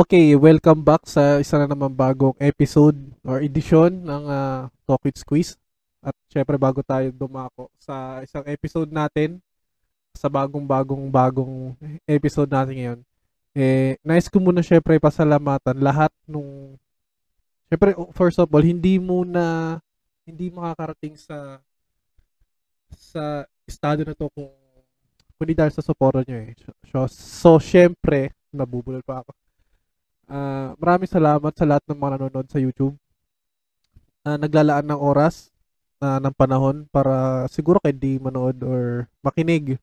Okay, welcome back sa isa na naman bagong episode or edition ng uh, Talk with Squeeze. At syempre bago tayo dumako sa isang episode natin, sa bagong-bagong bagong episode natin ngayon, eh, nice ko muna syempre pasalamatan lahat nung syempre first of all, hindi muna hindi makakarating sa sa estado na to kung kundi dahil sa suporta nyo eh. So, so syempre, nabubulol pa ako Uh, maraming salamat sa lahat ng mga nanonood sa YouTube. Uh, naglalaan ng oras, uh, ng panahon para siguro kay di manood or makinig.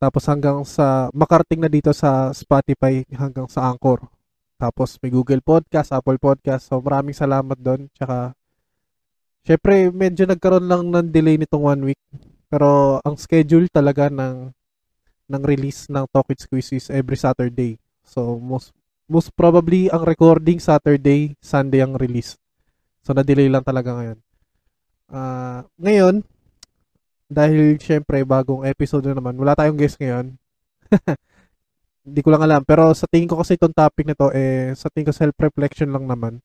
Tapos hanggang sa makarating na dito sa Spotify hanggang sa Anchor. Tapos may Google Podcast, Apple Podcast. So maraming salamat doon. Tsaka syempre medyo nagkaroon lang ng delay nitong one week. Pero ang schedule talaga ng ng release ng Talk with Squeeze is every Saturday. So most most probably ang recording Saturday, Sunday ang release. So na-delay lang talaga ngayon. Uh, ngayon, dahil syempre bagong episode na naman, wala tayong guest ngayon. Hindi ko lang alam. Pero sa tingin ko kasi itong topic na to, eh, sa tingin ko self-reflection lang naman.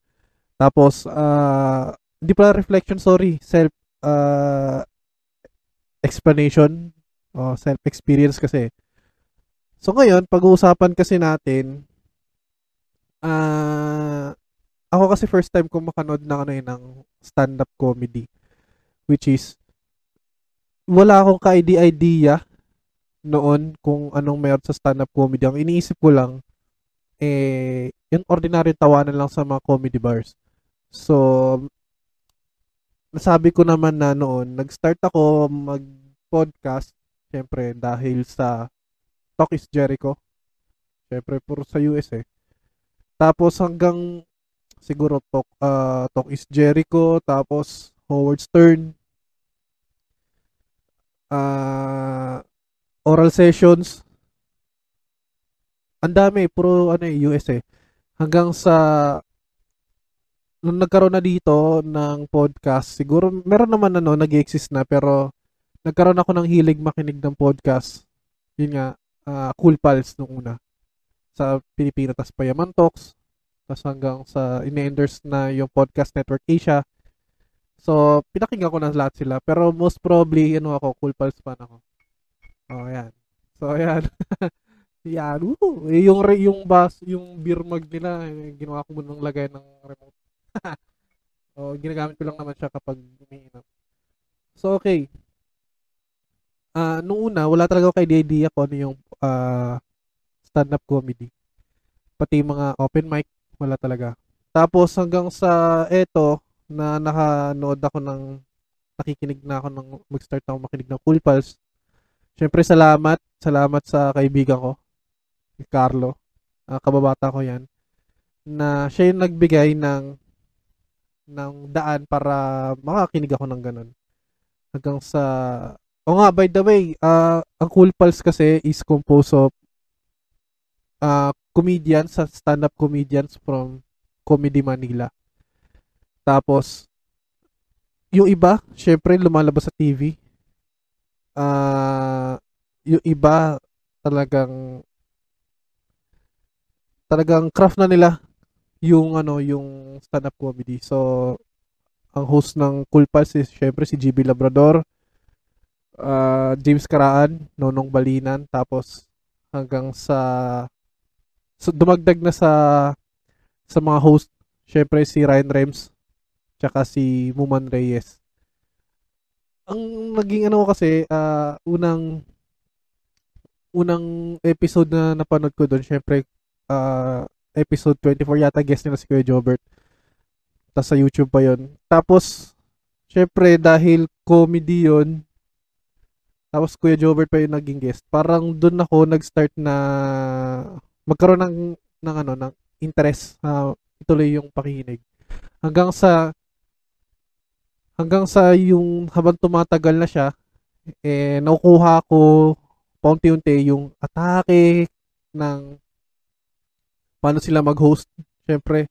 Tapos, uh, hindi pala reflection, sorry. Self, uh, explanation. O, self-experience kasi. So ngayon, pag-uusapan kasi natin uh, ako kasi first time ko makanood ng ano yun, ng stand-up comedy. Which is, wala akong ka-idea noon kung anong meron sa stand-up comedy. Ang iniisip ko lang, eh, yung ordinary tawanan lang sa mga comedy bars. So, nasabi ko naman na noon, nag-start ako mag-podcast, syempre, dahil sa Talk is Jericho. Syempre, puro sa US eh. Tapos hanggang siguro Talk, uh, Talk is Jericho, tapos Howard Stern, uh, oral sessions, ang dami, puro ano eh, US eh. Hanggang sa nung nagkaroon na dito ng podcast, siguro meron naman ano, nag-exist na pero nagkaroon ako ng hilig makinig ng podcast. Yun nga, uh, Cool Pals nung una sa Pilipino, tas Payaman Talks, tas hanggang sa in-endorse na yung Podcast Network Asia. So, pinakinggan ko na lahat sila. Pero most probably, ano ako, Cool Pals fan ako. Oh, ayan. So, ayan. yan. Woo! Eh, yung, yung bus, yung beer mug nila, eh, ginawa ko muna ng lagay ng remote. oh, ginagamit ko lang naman siya kapag umiinom. So, okay. Uh, nung una, wala talaga ako kay idea ko ano yung uh, stand-up comedy. Pati mga open mic, wala talaga. Tapos hanggang sa eto, na nakanood ako ng, nakikinig na ako ng, mag-start ako makinig ng Cool Pals. Siyempre salamat, salamat sa kaibigan ko, si Carlo. Uh, kababata ko yan. Na siya yung nagbigay ng ng daan para makakinig ako ng ganun. Hanggang sa O nga, by the way, uh, ang Cool Pals kasi is composed of uh, comedians, sa stand-up comedians from Comedy Manila. Tapos, yung iba, syempre, lumalabas sa TV. Uh, ah, yung iba, talagang talagang craft na nila yung ano yung stand-up comedy. So ang host ng Cool Pals is syempre si GB Labrador, uh, James Karaan, Nonong Balinan, tapos hanggang sa So, dumagdag na sa sa mga host, syempre si Ryan Rems tsaka si Muman Reyes. Ang naging ano kasi uh, unang unang episode na napanood ko doon, syempre uh, episode 24 yata guest nila si Kuya Jobert. Tapos sa YouTube pa yon. Tapos syempre dahil comedy yon tapos Kuya Jobert pa yung naging guest. Parang doon ako nag-start na magkaroon ng ng ano ng interest uh, ituloy yung pakikinig. Hanggang sa hanggang sa yung habang tumatagal na siya eh nakukuha ko paunti-unti yung atake ng paano sila mag-host. Syempre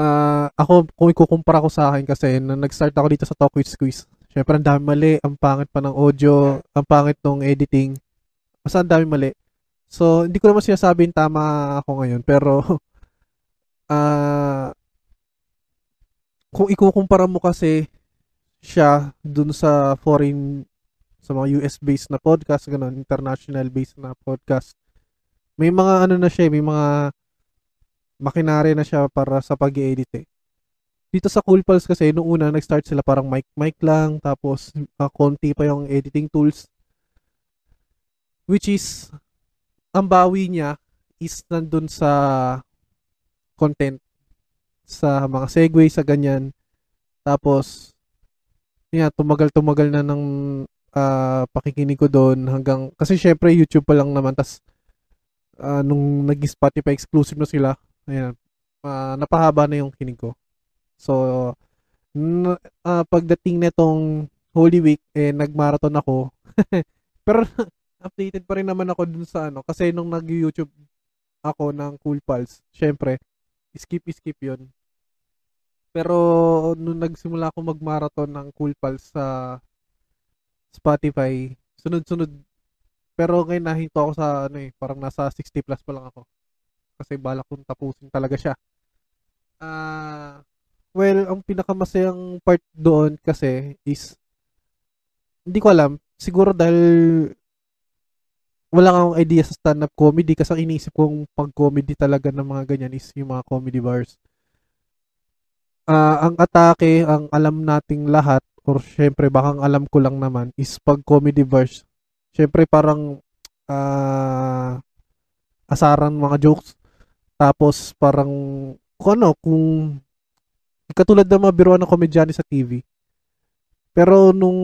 uh, ako kung ikukumpara ko sa akin kasi nung nag-start ako dito sa Talk with Squeeze syempre ang dami mali ang pangit pa ng audio ang pangit ng editing. Basta ang dami mali So, hindi ko naman sinasabing tama ako ngayon, pero ah kung ikukumpara mo kasi siya dun sa foreign sa mga US based na podcast ganun, international based na podcast. May mga ano na siya, eh, may mga makinarya na siya para sa pag-edit eh. Dito sa Cool Pals kasi nung una nag-start sila parang mic mic lang tapos uh, konti pa yung editing tools which is ang bawi niya is nandun sa content sa mga segue sa ganyan. Tapos yeah, tumagal-tumagal na ng uh, pakikinig ko doon hanggang kasi syempre YouTube pa lang naman tas uh, nung nag Spotify exclusive na sila ayan uh, napahaba na yung kinig ko. So n- uh, pagdating nitong Holy Week eh nagmarathon ako. Pero updated pa rin naman ako dun sa ano kasi nung nag-YouTube ako ng Cool Pals syempre skip skip yon pero nung nagsimula ako mag-marathon ng Cool Pals sa Spotify, sunod-sunod. Pero ngayon nahinto ako sa ano eh, parang nasa 60 plus pa lang ako. Kasi balak kong tapusin talaga siya. Ah, uh, well, ang pinakamasayang part doon kasi is hindi ko alam, siguro dahil wala akong idea sa stand-up comedy kasi ang iniisip kong pag-comedy talaga ng mga ganyan is yung mga comedy bars uh, ang atake, ang alam nating lahat, or syempre baka alam ko lang naman, is pag comedy verse. Syempre parang uh, asaran mga jokes. Tapos parang kung ano, kung katulad ng mga biruan ng komedyante sa TV. Pero nung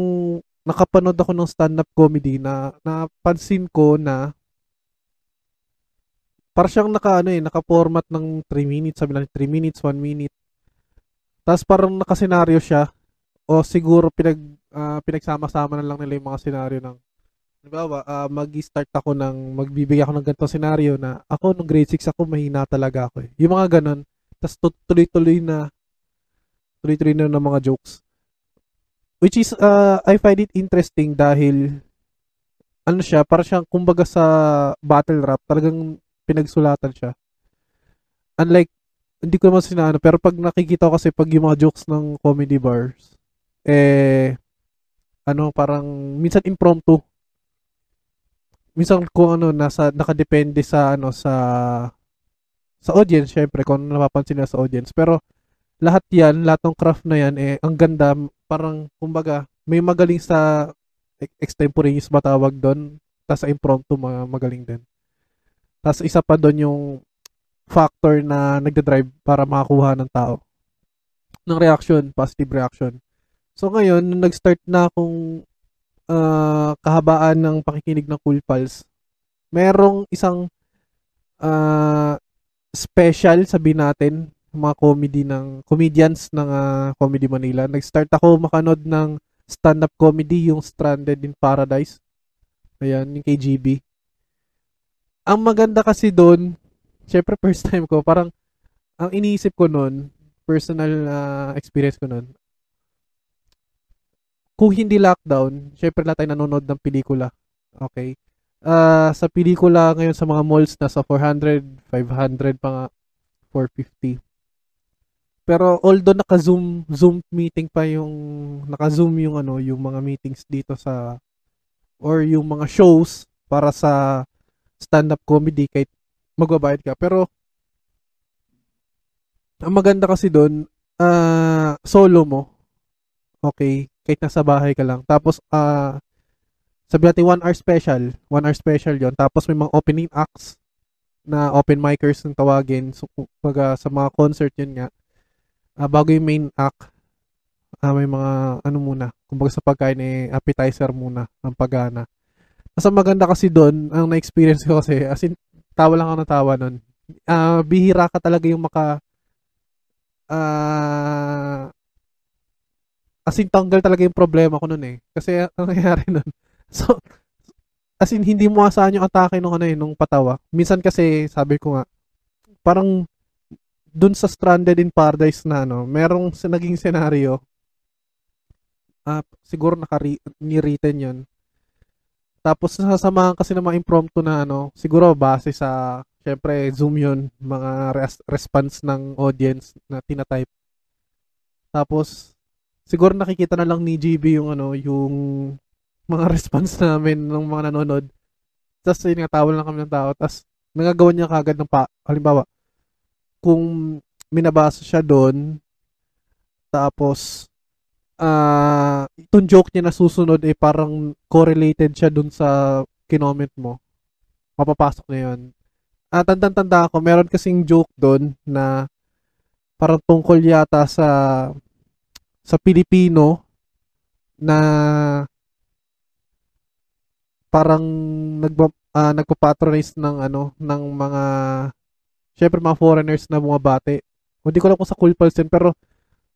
nakapanood ako ng stand-up comedy na napansin ko na para siyang naka ano eh, naka-format ng 3 minutes, sabi lang 3 minutes, 1 minute. Tapos parang nakasenaryo siya o siguro pinag uh, pinagsama-sama na lang nila yung mga senaryo ng Halimbawa, uh, mag-start ako ng magbibigay ako ng ganitong senaryo na ako nung grade 6 ako mahina talaga ako eh. Yung mga ganun. Tapos tuloy-tuloy na tuloy-tuloy na ng mga jokes. Which is uh, I find it interesting dahil ano siya, para siyang kumbaga sa battle rap, talagang pinagsulatan siya. Unlike hindi ko naman sinaano, pero pag nakikita ko kasi pag yung mga jokes ng comedy bars, eh, ano, parang, minsan impromptu. Minsan kung ano, nasa, nakadepende sa, ano, sa, sa audience, syempre, kung napapansin na sa audience. Pero, lahat yan, lahat ng craft na yan, eh, ang ganda, parang, kumbaga, may magaling sa extemporaneous ba tawag doon, tapos sa impromptu, magaling din. Tapos isa pa doon yung factor na nagda-drive para makakuha ng tao ng reaction, positive reaction. So ngayon, nung nag-start na akong uh, kahabaan ng pakikinig ng Cool Pals, merong isang uh, special, sabi natin, mga comedy ng comedians ng uh, Comedy Manila. Nag-start ako makanood ng stand-up comedy, yung Stranded in Paradise. Ayan, yung KGB. Ang maganda kasi doon, syempre first time ko, parang ang iniisip ko noon, personal uh, experience ko noon, kung hindi lockdown, syempre lahat tayo nanonood ng pelikula. Okay? Uh, sa pelikula ngayon sa mga malls, nasa 400, 500 pa nga, 450. Pero although naka-zoom zoom meeting pa yung naka-zoom yung ano, yung mga meetings dito sa or yung mga shows para sa stand-up comedy kahit magbabayad ka. Pero, ang maganda kasi doon, uh, solo mo. Okay, kahit nasa bahay ka lang. Tapos, uh, sabi natin one hour special. One hour special yon Tapos may mga opening acts na open micers ng tawagin. So, pag, sa mga concert yun nga. Uh, bago yung main act, uh, may mga ano muna. Kumbaga sa pagkain eh, appetizer muna ng pagana. Mas maganda kasi doon, ang na-experience ko kasi, as in, tawa lang ako ng tawa nun. Uh, bihira ka talaga yung maka uh, as in tanggal talaga yung problema ko nun eh. Kasi ang nangyayari nun. So, as in hindi mo asahan yung atake nung ano eh, nung patawa. Minsan kasi sabi ko nga, parang dun sa Stranded in Paradise na ano, merong naging senaryo. Uh, siguro naka-written yun Tapos nasasamahan kasi ng mga impromptu na ano, siguro base sa syempre Zoom 'yun, mga res- response ng audience na tinatype. Tapos siguro nakikita na lang ni GB yung ano, yung mga response namin ng mga nanonood. Tapos yun nga, tawa lang kami ng tao. Tapos nagagawa niya kagad ng pa, halimbawa, kung minabasa siya doon, tapos ah itong joke niya na susunod eh parang correlated siya dun sa kinoment mo. Mapapasok na yun. At tandang-tanda ako, meron kasing joke doon na parang tungkol yata sa sa Pilipino na parang nagba, ah, nagpapatronize ng ano ng mga syempre mga foreigners na bumabati. Hindi ko alam kung sa Cool Pals yun, pero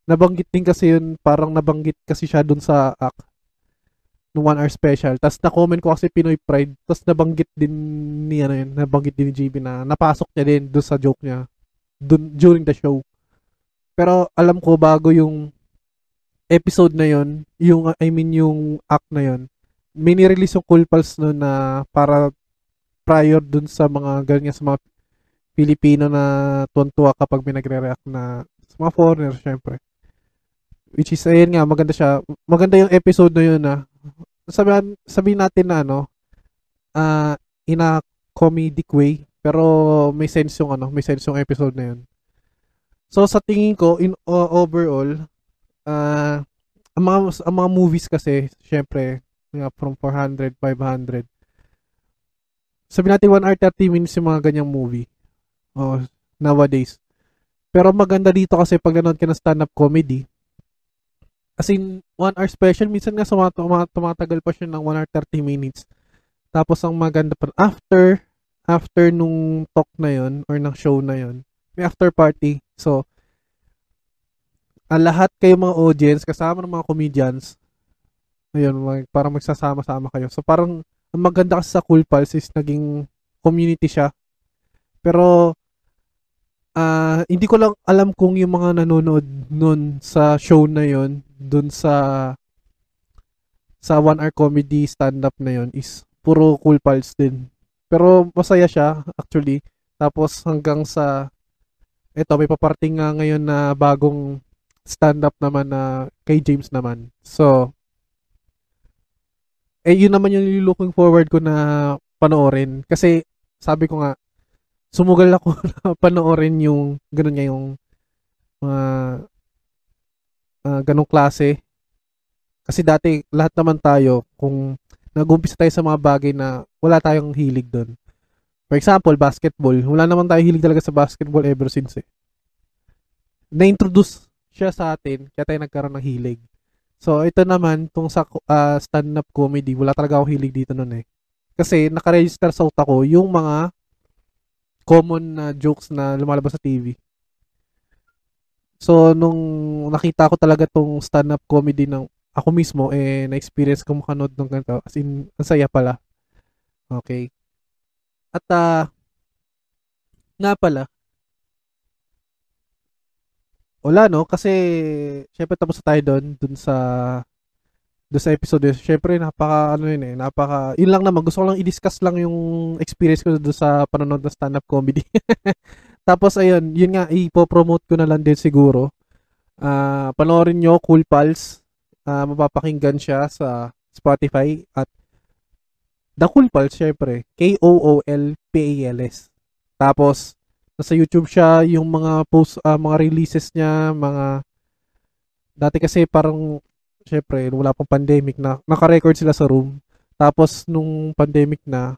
nabanggit din kasi yun, parang nabanggit kasi siya dun sa act ng one hour special. Tapos na-comment ko kasi Pinoy Pride. Tapos nabanggit din ni ano yun, nabanggit din ni JB na napasok niya din dun sa joke niya dun, during the show. Pero alam ko bago yung episode na yun, yung I mean yung act na yun, may nirelease yung Cool Pals no na para prior dun sa mga ganyan sa mga Pilipino na tuwan-tuwa kapag may nagre-react na sa mga foreigner syempre. Which is, ayun nga, maganda siya. Maganda yung episode na yun na sabihan, sabihin natin na ano, uh, in a comedic way, pero may sense yung ano, may sense yung episode na yun. So sa tingin ko in uh, overall, uh, ang mga ang mga movies kasi, syempre, nga from 400, 500. Sabi natin 1 hour 30 minutes yung mga ganyang movie. Oh, nowadays. Pero maganda dito kasi pag nanood ka ng stand-up comedy, as in, 1 hour special, minsan nga sumat tumatagal pa siya ng 1 hour 30 minutes. Tapos ang maganda pa, after, after nung talk na yon or ng show na yon may after party. So, ang lahat kayo mga audience, kasama ng mga comedians, ayun, mag, parang magsasama-sama kayo. So, parang, ang maganda kasi sa Cool Pals is naging community siya. Pero, ah hindi ko lang alam kung yung mga nanonood nun sa show na yon dun sa sa one hour comedy stand-up na yon is puro cool pals din. Pero masaya siya actually. Tapos hanggang sa eto may paparting nga ngayon na bagong stand-up naman na kay James naman. So eh yun naman yung looking forward ko na panoorin kasi sabi ko nga sumugal ako na panoorin yung ganun nga yung mga uh, ganong klase. Kasi dati lahat naman tayo kung nag-umpisa tayo sa mga bagay na wala tayong hilig doon. For example, basketball. Wala naman tayo hilig talaga sa basketball ever since eh. Na-introduce siya sa atin, kaya tayo nagkaroon ng hilig. So, ito naman, tong sa uh, stand-up comedy, wala talaga ako hilig dito noon eh. Kasi nakaregister sa utak ko yung mga common na jokes na lumalabas sa TV. So, nung nakita ko talaga tong stand-up comedy ng ako mismo, eh, na-experience ko makanood ng ganito. As in, ang saya pala. Okay. At, uh, nga pala, wala no, kasi, syempre tapos tayo doon, doon sa do sa episode syempre napaka ano yun eh napaka yun lang naman gusto ko lang i-discuss lang yung experience ko do sa panonood ng stand-up comedy. Tapos ayun yun nga ipo-promote ko na lang din siguro. Uh, panoorin nyo Cool Pals. Uh, mapapakinggan siya sa Spotify at The Cool Pals syempre. K-O-O-L-P-A-L-S tapos nasa YouTube siya yung mga post uh, mga releases niya mga dati kasi parang syempre, wala pang pandemic na, naka-record sila sa room. Tapos, nung pandemic na,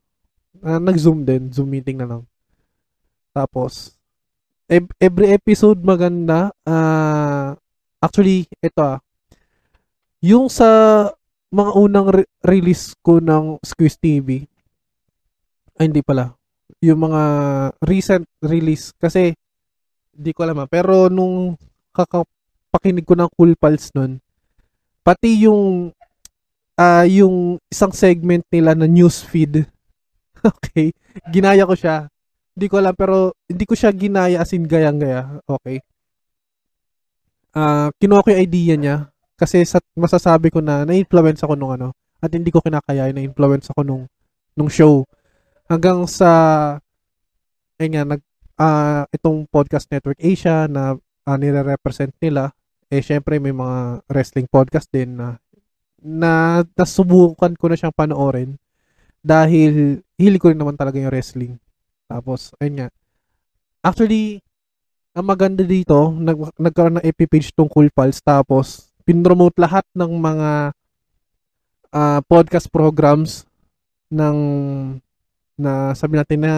uh, nag-zoom din, zoom meeting na lang. Tapos, every episode maganda. Uh, actually, ito ah, yung sa mga unang re- release ko ng Squiz TV, ay hindi pala, yung mga recent release, kasi, hindi ko alam ah, pero nung kakapakinig ko ng Cool Pals nun, Pati yung uh, yung isang segment nila na news feed. okay. Ginaya ko siya. Hindi ko alam pero hindi ko siya ginaya as in gayang-gaya. Okay. Uh, kinuha ko yung idea niya kasi sa, masasabi ko na na-influence ako nung ano. at hindi ko kinakaya na influence ako nung nung show hanggang sa ayun nga nag ah, itong podcast network Asia na uh, nire-represent nila eh syempre may mga wrestling podcast din na na nasubukan ko na siyang panoorin dahil hilig ko rin naman talaga yung wrestling tapos ayun nga actually ang maganda dito nag, nagkaroon ng EP page tong Cool Pals tapos pinromote lahat ng mga uh, podcast programs ng na sabi natin na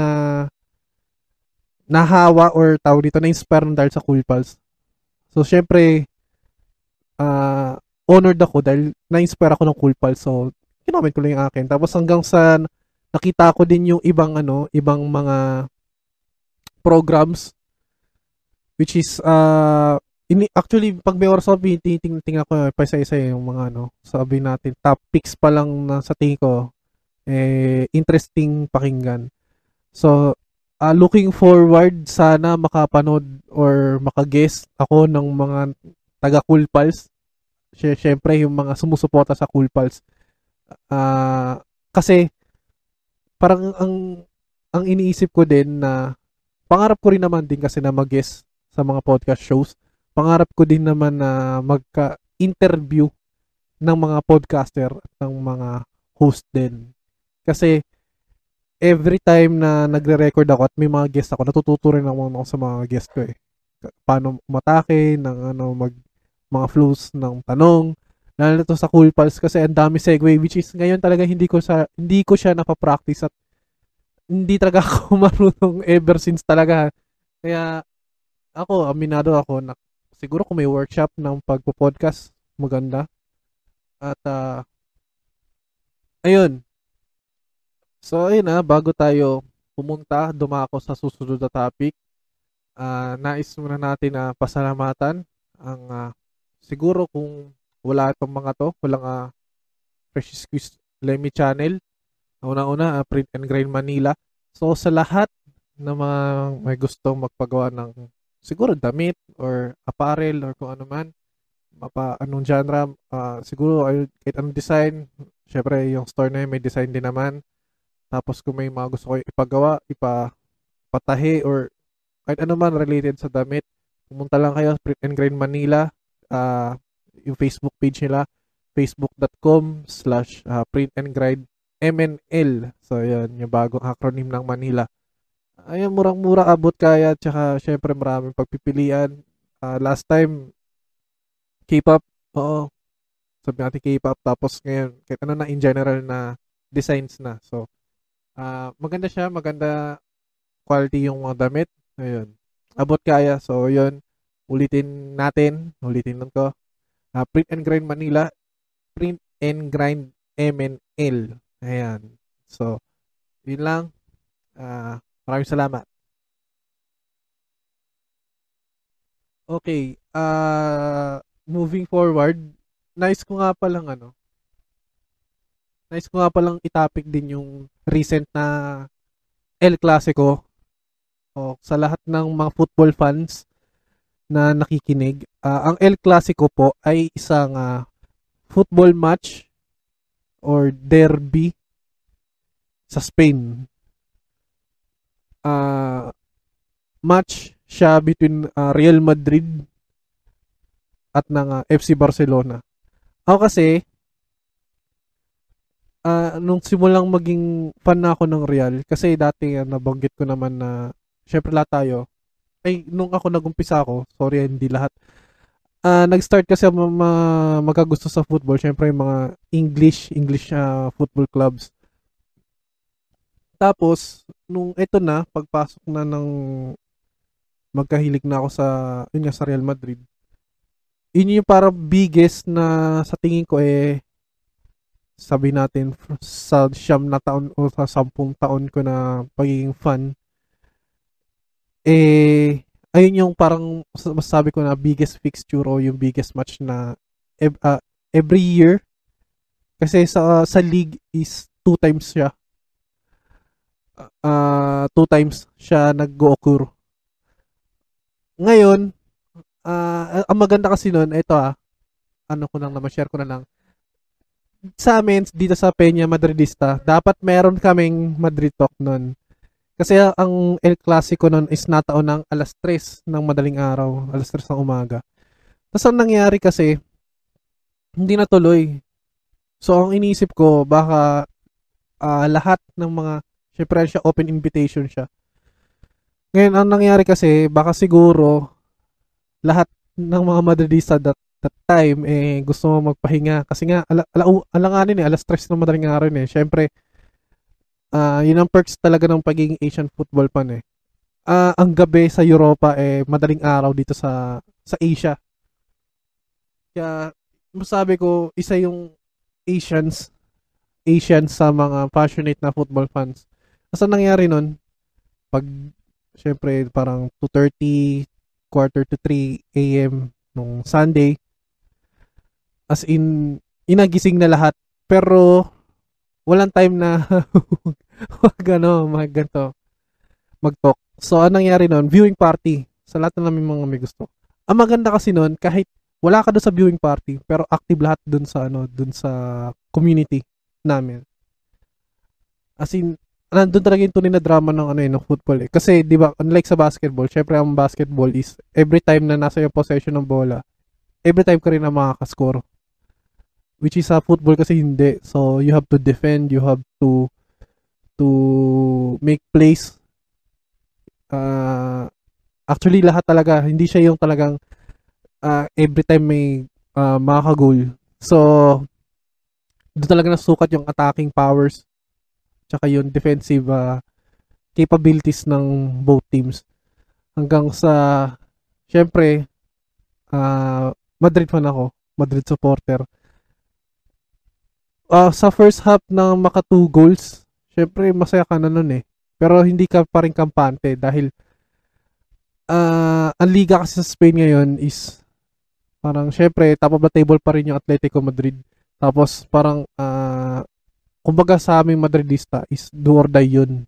nahawa or tawag dito na-inspire ng dahil sa Cool Pals. So, syempre, uh, honored ako dahil na-inspire ako ng Cool Pals. So, kinoment ko lang yung akin. Tapos hanggang sa nakita ko din yung ibang ano, ibang mga programs which is uh, ini actually pag may oras ako tinitingnan ko pa isa-isa yung mga ano sabi natin top picks pa lang na sa tingin ko eh interesting pakinggan so uh, looking forward sana makapanood or makaguest ako ng mga taga Cool Pals. Syempre yung mga sumusuporta sa Cool Pals. Uh, kasi parang ang ang iniisip ko din na pangarap ko rin naman din kasi na mag-guest sa mga podcast shows. Pangarap ko din naman na magka-interview ng mga podcaster at ng mga host din. Kasi every time na nagre-record ako at may mga guest ako, natututo rin ako sa mga guest ko eh. Paano matake, ng ano, mag, mga flows ng tanong, lalo na to sa Cool Pals kasi ang dami segue which is ngayon talaga hindi ko sa hindi ko siya napapractice at hindi talaga ako marunong ever since talaga. Kaya ako, aminado ako na siguro kung may workshop ng pagpo-podcast, maganda. At uh, ayun, So, ayun na, bago tayo pumunta, dumako sa susunod na topic, uh, nais muna natin na uh, pasalamatan ang uh, siguro kung wala itong mga to, walang uh, Precious Quiz Lemmy channel, una-una, uh, Print and Grind Manila. So, sa lahat na mga may gustong magpagawa ng siguro damit or apparel or kung ano man, mapa anong genre, uh, siguro kahit anong design, syempre yung store na yun, may design din naman tapos kung may mga gusto ko ipagawa, ipapatahi or kahit ano man related sa damit, pumunta lang kayo Print and Grind Manila, uh, yung Facebook page nila, facebook.com slash uh, print and grind MNL. So, yan, yung bagong acronym ng Manila. Ayun, murang-mura abot kaya, tsaka syempre maraming pagpipilian. Uh, last time, K-pop, oo, sabi natin K-pop, tapos ngayon, kahit ano na in general na designs na. So, Uh, maganda siya, maganda quality yung mga damit. Ayun. Abot kaya. So, yun. Ulitin natin. Ulitin lang ko. Uh, Print and Grind Manila. Print and Grind MNL. Ayan. So, yun lang. Uh, maraming salamat. Okay. Uh, moving forward, nice ko nga palang ano, Nice ko nga palang itopic din yung recent na El Clasico. O, sa lahat ng mga football fans na nakikinig, uh, ang El Clasico po ay isang uh, football match or derby sa Spain. Uh, match siya between uh, Real Madrid at ng uh, FC Barcelona. Ako kasi, uh, nung simulang maging fan na ako ng Real, kasi dati uh, nabanggit ko naman na, syempre lahat tayo, ay, nung ako nagumpisa ako, sorry, hindi lahat, uh, nag-start kasi ma- magkagusto sa football, syempre yung mga English, English uh, football clubs. Tapos, nung ito na, pagpasok na ng magkahilig na ako sa, yun nga, sa Real Madrid, yun yung para biggest na sa tingin ko eh sabi natin sa siyam na taon o sa sampung taon ko na pagiging fan eh ayun yung parang masasabi ko na biggest fixture o yung biggest match na uh, every year. Kasi sa sa league is two times siya. Uh, two times siya nag-occur. Ngayon uh, ang maganda kasi noon ito ah ano ko lang naman share ko na lang. Sa amin, dito sa Peña Madridista, dapat meron kaming Madrid talk nun. Kasi ang El Clasico nun is nataon ng alas 3 ng madaling araw, alas 3 ng umaga. Tapos ang nangyari kasi, hindi natuloy. So ang iniisip ko, baka uh, lahat ng mga, syempre siya open invitation siya. Ngayon, ang nangyari kasi, baka siguro, lahat ng mga Madridista that, that time, eh, gusto mo magpahinga. Kasi nga, ala, ala, alanganin eh, alas 3 ng madaling araw eh. Syempre, uh, yun ang perks talaga ng pagiging Asian football fan eh. Uh, ang gabi sa Europa eh madaling araw dito sa sa Asia. Kaya masabi ko isa yung Asians Asians sa mga passionate na football fans. Asa nangyari nun? Pag syempre parang 2:30 quarter to 3 AM nung Sunday as in inagising na lahat pero walang time na wag ano, mag ganito, mag-talk. So, anong nangyari noon? Viewing party sa lahat ng namin mga may gusto. Ang maganda kasi noon, kahit wala ka doon sa viewing party, pero active lahat doon sa ano, doon sa community namin. As in, nandun talaga yung tunay na drama ng ano eh, ng football eh. Kasi, di ba, unlike sa basketball, syempre ang basketball is every time na nasa yung possession ng bola, every time ka rin na makakascore. Which is sa football kasi hindi. So, you have to defend, you have to to make plays. Uh, actually, lahat talaga, hindi siya yung talagang uh, every time may uh, makaka-goal. So, doon talaga nasukat yung attacking powers tsaka yung defensive uh, capabilities ng both teams. Hanggang sa, syempre, uh, Madrid fan ako. Madrid supporter uh, sa first half ng maka two goals, syempre masaya ka na nun eh. Pero hindi ka pa rin kampante dahil uh, ang liga kasi sa Spain ngayon is parang syempre top of the table pa rin yung Atletico Madrid. Tapos parang uh, kumbaga sa aming Madridista is do or die yun.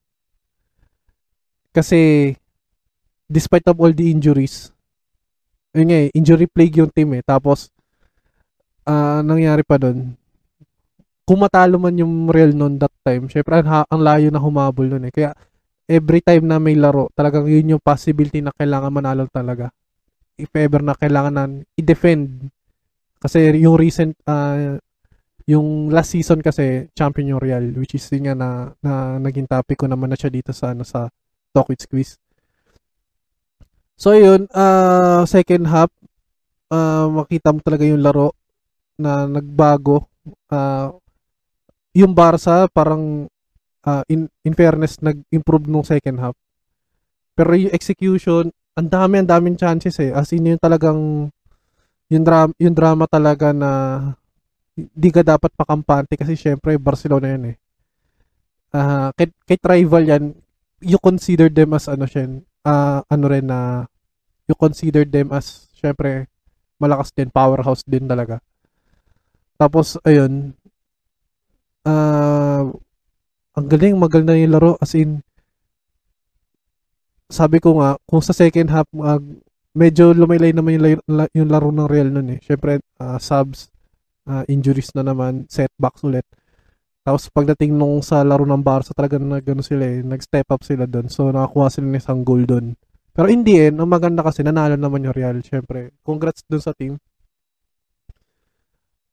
Kasi despite of all the injuries, yun nga eh, injury plague yung team eh. Tapos uh, nangyari pa doon, kung matalo man yung Real noon that time, syempre ang, ang layo na humabol noon eh. Kaya every time na may laro, talagang yun yung possibility na kailangan manalo talaga. If ever na kailangan na i-defend. Kasi yung recent, uh, yung last season kasi champion yung Real, which is yun nga na, na naging topic ko naman na siya dito sa, ano, sa Talk with Squeeze. So yun, uh, second half, uh, makita mo talaga yung laro na nagbago. Uh, yung Barca parang uh, in, in fairness nag-improve nung second half. Pero yung execution, ang dami ang daming chances eh. As in yung talagang yung drama, yung drama talaga na hindi ka dapat pakampante kasi syempre Barcelona yan eh. Uh, kahit, kahit rival yan, you consider them as ano siya, uh, ano rin na uh, you consider them as syempre malakas din, powerhouse din talaga. Tapos ayun, uh, ang galing, maganda yung laro. As in, sabi ko nga, kung sa second half, uh, medyo lumaylay naman yung, yung laro ng Real nun eh. Siyempre, uh, subs, uh, injuries na naman, setbacks ulit. Tapos pagdating nung sa laro ng Barca, talaga na gano sila eh, nag-step up sila doon. So nakakuha sila ng isang goal doon. Pero in the end, ang maganda kasi nanalo naman yung Real, syempre. Congrats doon sa team.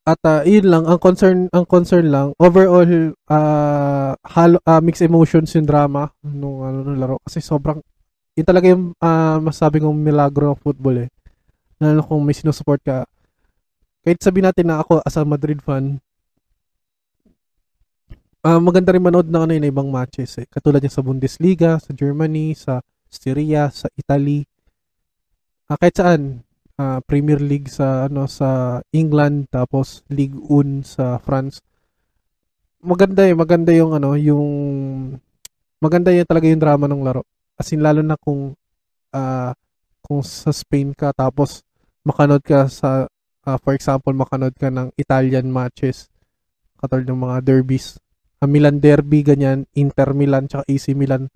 At uh, yun lang ang concern ang concern lang overall uh, halo, uh, mixed emotions yung drama nung ano nung laro kasi sobrang yun talaga yung uh, masabi kong milagro ng football eh. Lalo kung may sinusupport ka. Kahit sabihin natin na ako as a Madrid fan, uh, maganda rin manood ng ano yun, ibang matches eh. Katulad yung sa Bundesliga, sa Germany, sa Syria, sa Italy. Uh, kahit saan, uh, Premier League sa ano sa England tapos Ligue 1 sa France. Maganda eh, maganda yung ano, yung maganda yung talaga yung drama ng laro. As in lalo na kung uh, kung sa Spain ka tapos makanood ka sa uh, for example makanood ka ng Italian matches katulad ng mga derbies. Uh, Milan derby ganyan, Inter Milan tsaka AC Milan.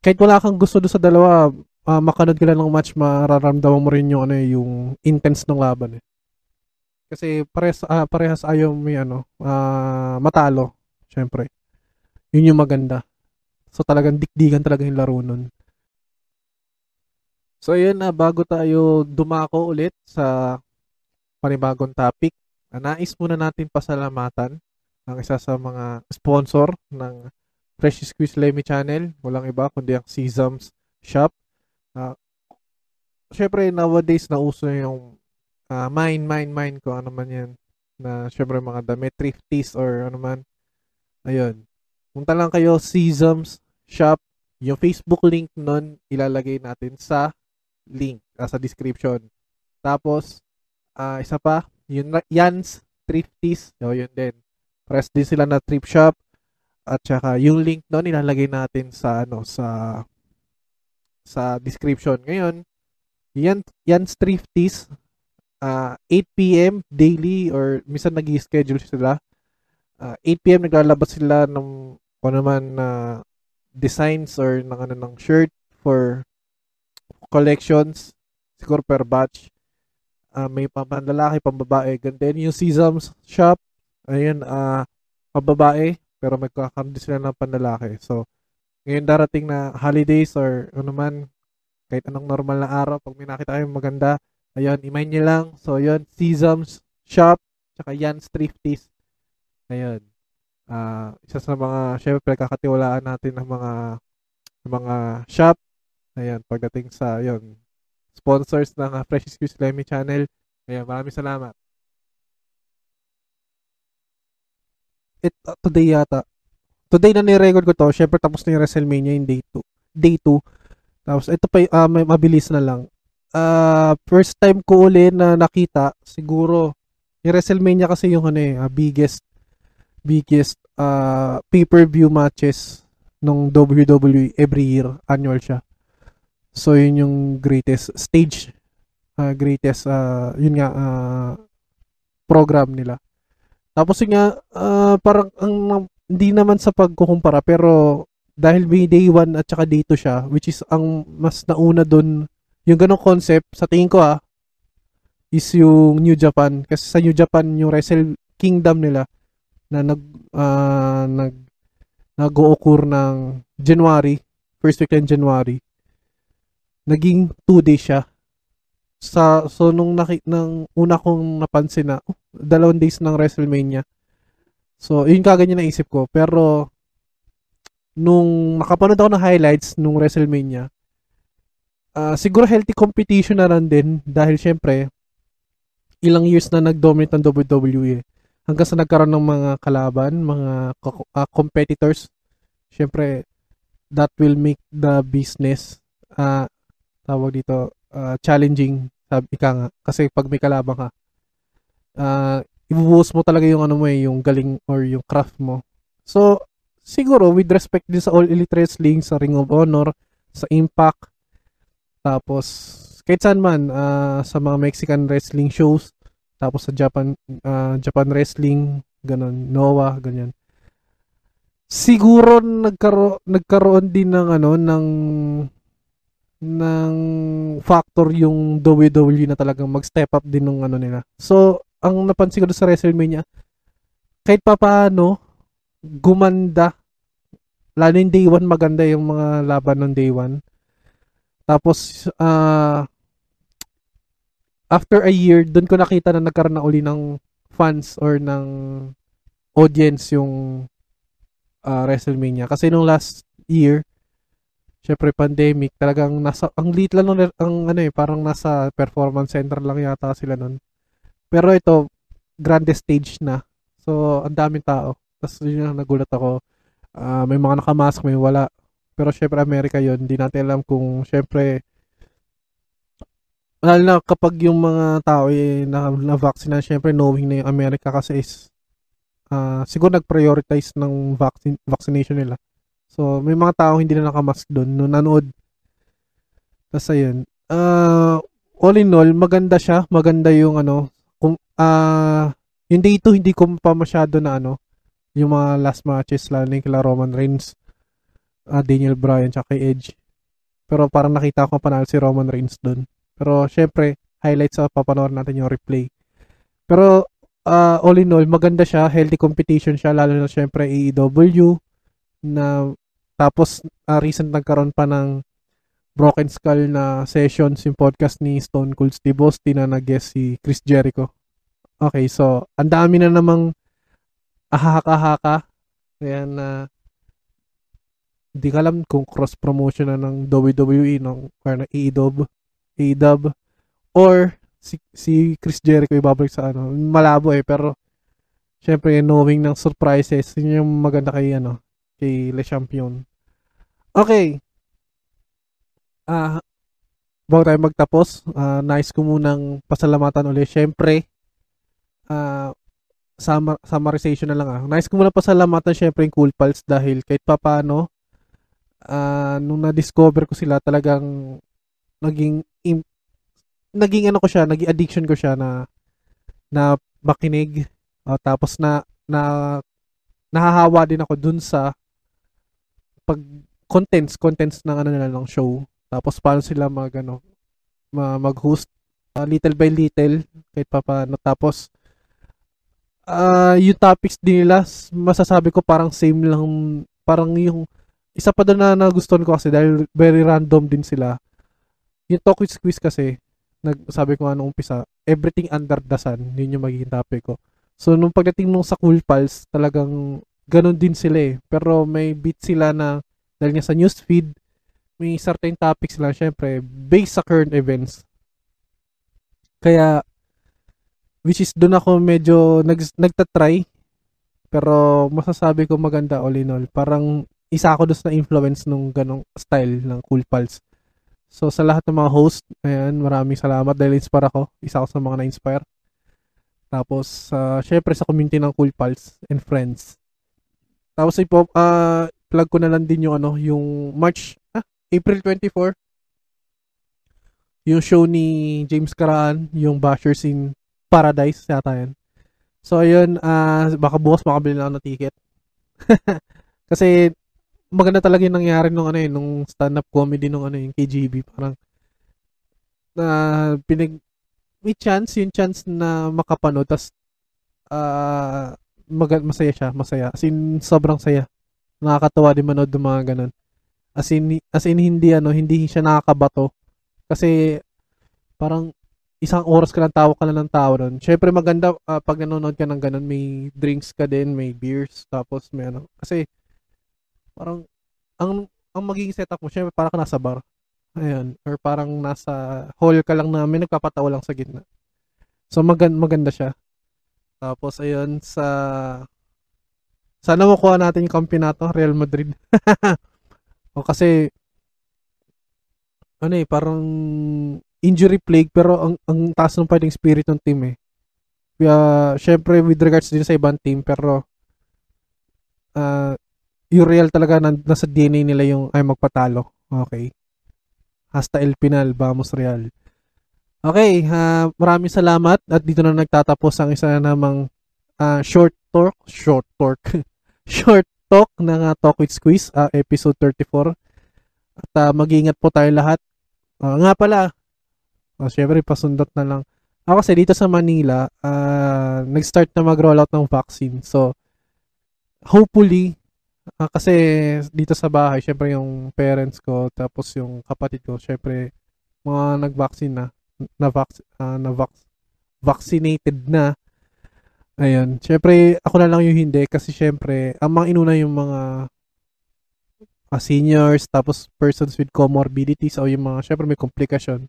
Kahit wala kang gusto do sa dalawa, uh, makanood ka lang ng match, mararamdaman mo rin yung, ano, eh, yung intense ng laban. Eh. Kasi parehas, ah, parehas ayaw may ano, ah, matalo. Syempre. Yun yung maganda. So talagang dikdigan talaga yung laro nun. So yun na, bago tayo dumako ulit sa panibagong topic, ah, nais muna natin pasalamatan ang isa sa mga sponsor ng Fresh Squeeze Lemmy Channel. Walang iba kundi ang Sesams Shop. Uh, syempre nowadays na uso yung uh, mine, mine, mine ko ano man yan na syempre mga damit, thrifties or ano man. Ayun. Punta lang kayo Sesams Shop. Yung Facebook link nun ilalagay natin sa link uh, sa description. Tapos, uh, isa pa, yun, Yan's Thrifties. O, yun din. Press din sila na trip shop. At saka, yung link doon ilalagay natin sa, ano, sa, sa description. Ngayon, yan, Yan's Thrifties, uh, 8 p.m. daily or minsan nag schedule sila. Uh, 8 p.m. naglalabas sila ng kung naman na uh, designs or ng ano ng shirt for collections, siguro per batch. Uh, may pambabae, pambabae. Ganda yung Sesams shop. Ayun, uh, pambabae, pero magkakaroon din sila ng panlalaki. So, ngayon darating na holidays or ano man, kahit anong normal na araw, pag may nakita kayong maganda, ayun, imay nyo lang. So, yun, Sesams shop, tsaka Jan's Thrifties. Ayun. Uh, isa sa mga, syempre, kakatiwalaan natin ng mga mga shop Ayan, pagdating sa, yon sponsors ng uh, Fresh Squeeze Lemmy Channel. Ayan, maraming salamat. It, uh, today yata. Today na ni-record ko to. Syempre tapos na yung WrestleMania yung day 2. Day 2. Tapos ito pa, uh, may, mabilis na lang. Uh, first time ko uli na nakita, siguro, yung WrestleMania kasi yung ano eh, uh, biggest biggest uh, pay-per-view matches nung WWE every year. Annual siya. So yun yung greatest stage uh, greatest uh, yun nga uh, program nila. Tapos yun nga uh, parang ang hindi naman sa pagkukumpara pero dahil may day 1 at saka day 2 siya which is ang mas nauna doon yung ganong concept sa tingin ko ah is yung New Japan kasi sa New Japan yung Wrestle Kingdom nila na nag uh, nag nag-occur ng January first week ng January naging 2 days siya. Sa, so, nung naki, nang una kong napansin na, oh, dalawang days ng WrestleMania. So, yun kaganyan naisip ko. Pero, nung nakapanood ako ng highlights nung WrestleMania, uh, siguro healthy competition na rin din dahil syempre, ilang years na nag-dominate ng WWE. Hanggang sa nagkaroon ng mga kalaban, mga uh, competitors. Syempre, that will make the business uh, tawag dito, uh, challenging, sabi ka nga. Kasi pag may kalabang ka, uh, ibubuhos mo talaga yung ano mo eh, yung galing or yung craft mo. So, siguro, with respect din sa All Elite Wrestling, sa Ring of Honor, sa Impact, tapos, kahit saan man, uh, sa mga Mexican wrestling shows, tapos sa Japan, uh, Japan Wrestling, ganun, Noah, ganyan. Siguro nagkaroon nagkaroon din ng ano ng ng factor yung WWE na talagang mag-step up din ng ano nila. So, ang napansin ko sa WrestleMania, kahit pa paano, gumanda. Lalo yung day 1, maganda yung mga laban ng day 1. Tapos, uh, after a year, doon ko nakita na nagkaroon na uli ng fans or ng audience yung uh, WrestleMania. Kasi nung last year, syempre pandemic, talagang nasa, ang lit lang ng, ang ano eh, parang nasa performance center lang yata sila nun. Pero ito, grande stage na. So, ang daming tao. Tapos yun yung nagulat ako. Uh, may mga nakamask, may wala. Pero syempre Amerika yon Hindi natin alam kung syempre lalo na kapag yung mga tao eh, na, na-vaccine na, syempre knowing na yung Amerika kasi is uh, siguro nag-prioritize ng vaccine, vaccination nila. So, may mga tao hindi na nakamask doon no nanood. Tapos ayun. Uh, all in all, maganda siya. Maganda yung ano, kung uh, yung day 2 hindi ko pa masyado na ano, yung mga last matches lalo yung kila Roman Reigns, uh, Daniel Bryan, tsaka Edge. Pero parang nakita ko panalo si Roman Reigns doon. Pero syempre, highlights sa papanoorin natin yung replay. Pero uh, all in all, maganda siya, healthy competition siya, lalo na syempre AEW na tapos uh, recent nagkaroon pa ng Broken Skull na sessions yung podcast ni Stone Cold Steve Austin na nag-guest si Chris Jericho. Okay, so ang dami na namang ahaka-haka. Ayan na uh, hindi ka alam kung cross promotion na ng WWE ng or ng AEW, AEW or si, si Chris Jericho ibabalik sa ano. Malabo eh pero syempre knowing ng surprises yun yung maganda kay ano kay Le Champion. Okay. Ah uh, bago tayo magtapos, uh, nice ko munang pasalamatan ulit. Syempre, uh, summar, summarization na lang ah. Nice ko muna pasalamatan syempre yung Cool Pals dahil kahit pa paano, uh, nung na-discover ko sila talagang naging im, naging ano ko siya, naging addiction ko siya na na makinig uh, tapos na na nahahawa din ako dun sa pag contents contents ng ano nila ng show tapos paano sila mag ano mag-host uh, little by little kahit pa paano tapos uh, yung topics din nila masasabi ko parang same lang parang yung isa pa doon na nagustuhan ko kasi dahil very random din sila. Yung talk with squeeze kasi, nagsabi ko nga nung umpisa, everything under the sun, yun yung magiging topic ko. So, nung pagdating nung sa Cool Pals, talagang ganun din sila eh. Pero may beat sila na, dahil nga sa newsfeed, may certain topics lang, syempre, based sa current events. Kaya, which is doon ako medyo nag, nagtatry, pero masasabi ko maganda all in all. Parang isa ako doon sa influence nung ganong style ng Cool Pals. So sa lahat ng mga host, ayan, maraming salamat dahil inspire ako. Isa ako sa mga na-inspire. Tapos, uh, syempre sa community ng Cool Pals and friends. Tapos ipo, uh, plug ko na lang din yung ano, yung March, April 24. Yung show ni James Karaan, yung Bashers in Paradise, yata yan. So, ayun, uh, baka bukas makabili na ako ng ticket. Kasi maganda talaga yung nangyari nung ano eh, nung stand-up comedy nung ano yung KGB. Parang na uh, pinag may chance, yung chance na makapanood tas uh, mag- masaya siya, masaya. As in, sobrang saya. Nakakatawa din manood ng mga ganun. As in, as in hindi ano, hindi siya nakakabato. Kasi parang isang oras ka lang tawa ka lang ng tao doon. Syempre maganda uh, pag nanonood ka ng ganun, may drinks ka din, may beers, tapos may ano. Kasi parang ang ang magiging setup mo syempre parang ka nasa bar. Ayan, or parang nasa hall ka lang na may nagpapatawa lang sa gitna. So maganda, maganda siya. Tapos ayun sa sana makuha natin yung kampeonato Real Madrid. o kasi ano eh parang injury plague pero ang ang taas ng fighting spirit ng team eh. Kaya syempre with regards din sa ibang team pero uh, yung real talaga na, nasa DNA nila yung ay magpatalo. Okay. Hasta el final, vamos real. Okay, uh, maraming salamat at dito na nagtatapos ang isa na namang uh, short talk, short talk, short talk ng uh, Talk with Squeeze, uh, episode 34. At uh, mag-ingat po tayo lahat. Uh, nga pala, uh, syempre pasundot na lang. Ako kasi dito sa Manila, uh, nag-start na mag-roll out ng vaccine. So, hopefully, Uh, kasi dito sa bahay, syempre yung parents ko, tapos yung kapatid ko, syempre mga nag-vaccine na, na, vac, uh, na vac, vaccinated na. Ayun. Syempre, ako na lang yung hindi kasi syempre, ang mga inuna yung mga uh, seniors, tapos persons with comorbidities o yung mga, syempre may komplikasyon.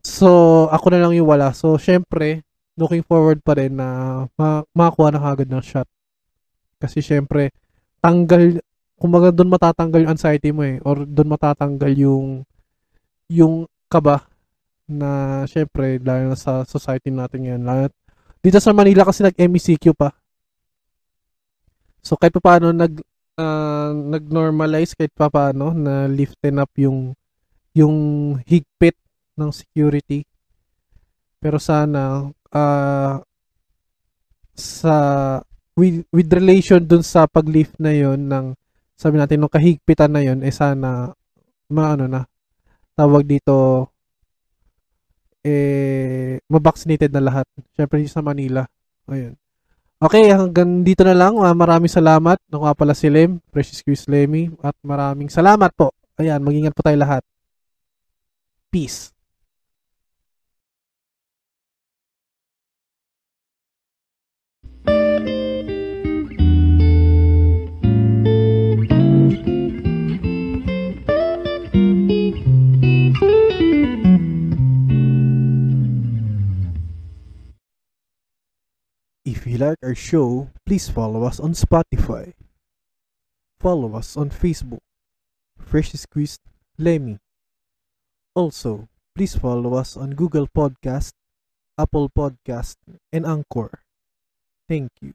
So, ako na lang yung wala. So, syempre, looking forward pa rin na ma- makakuha na kagad ng shot. Kasi syempre, tanggal kumbaga doon matatanggal yung anxiety mo eh or doon matatanggal yung yung kaba na syempre dahil sa society natin ngayon lalo dito sa Manila kasi nag MECQ pa. So kahit pa paano nag uh, nag-normalize kahit pa paano na liften up yung yung higpit ng security. Pero sana uh, sa with, with relation dun sa pag-lift na yon ng sabi natin nung kahigpitan na yon eh sana maano na tawag dito eh, mabaksinated na lahat. Syempre sa Manila. Ayun. Okay, hanggang dito na lang. Uh, maraming salamat. Nga pala si Lem, Precious Quiz Lemmy. At maraming salamat po. Ayan, magingat po tayo lahat. Peace. You like our show, please follow us on Spotify. Follow us on Facebook. Fresh Squeezed Lemmy. Also, please follow us on Google Podcast, Apple Podcast, and Anchor. Thank you.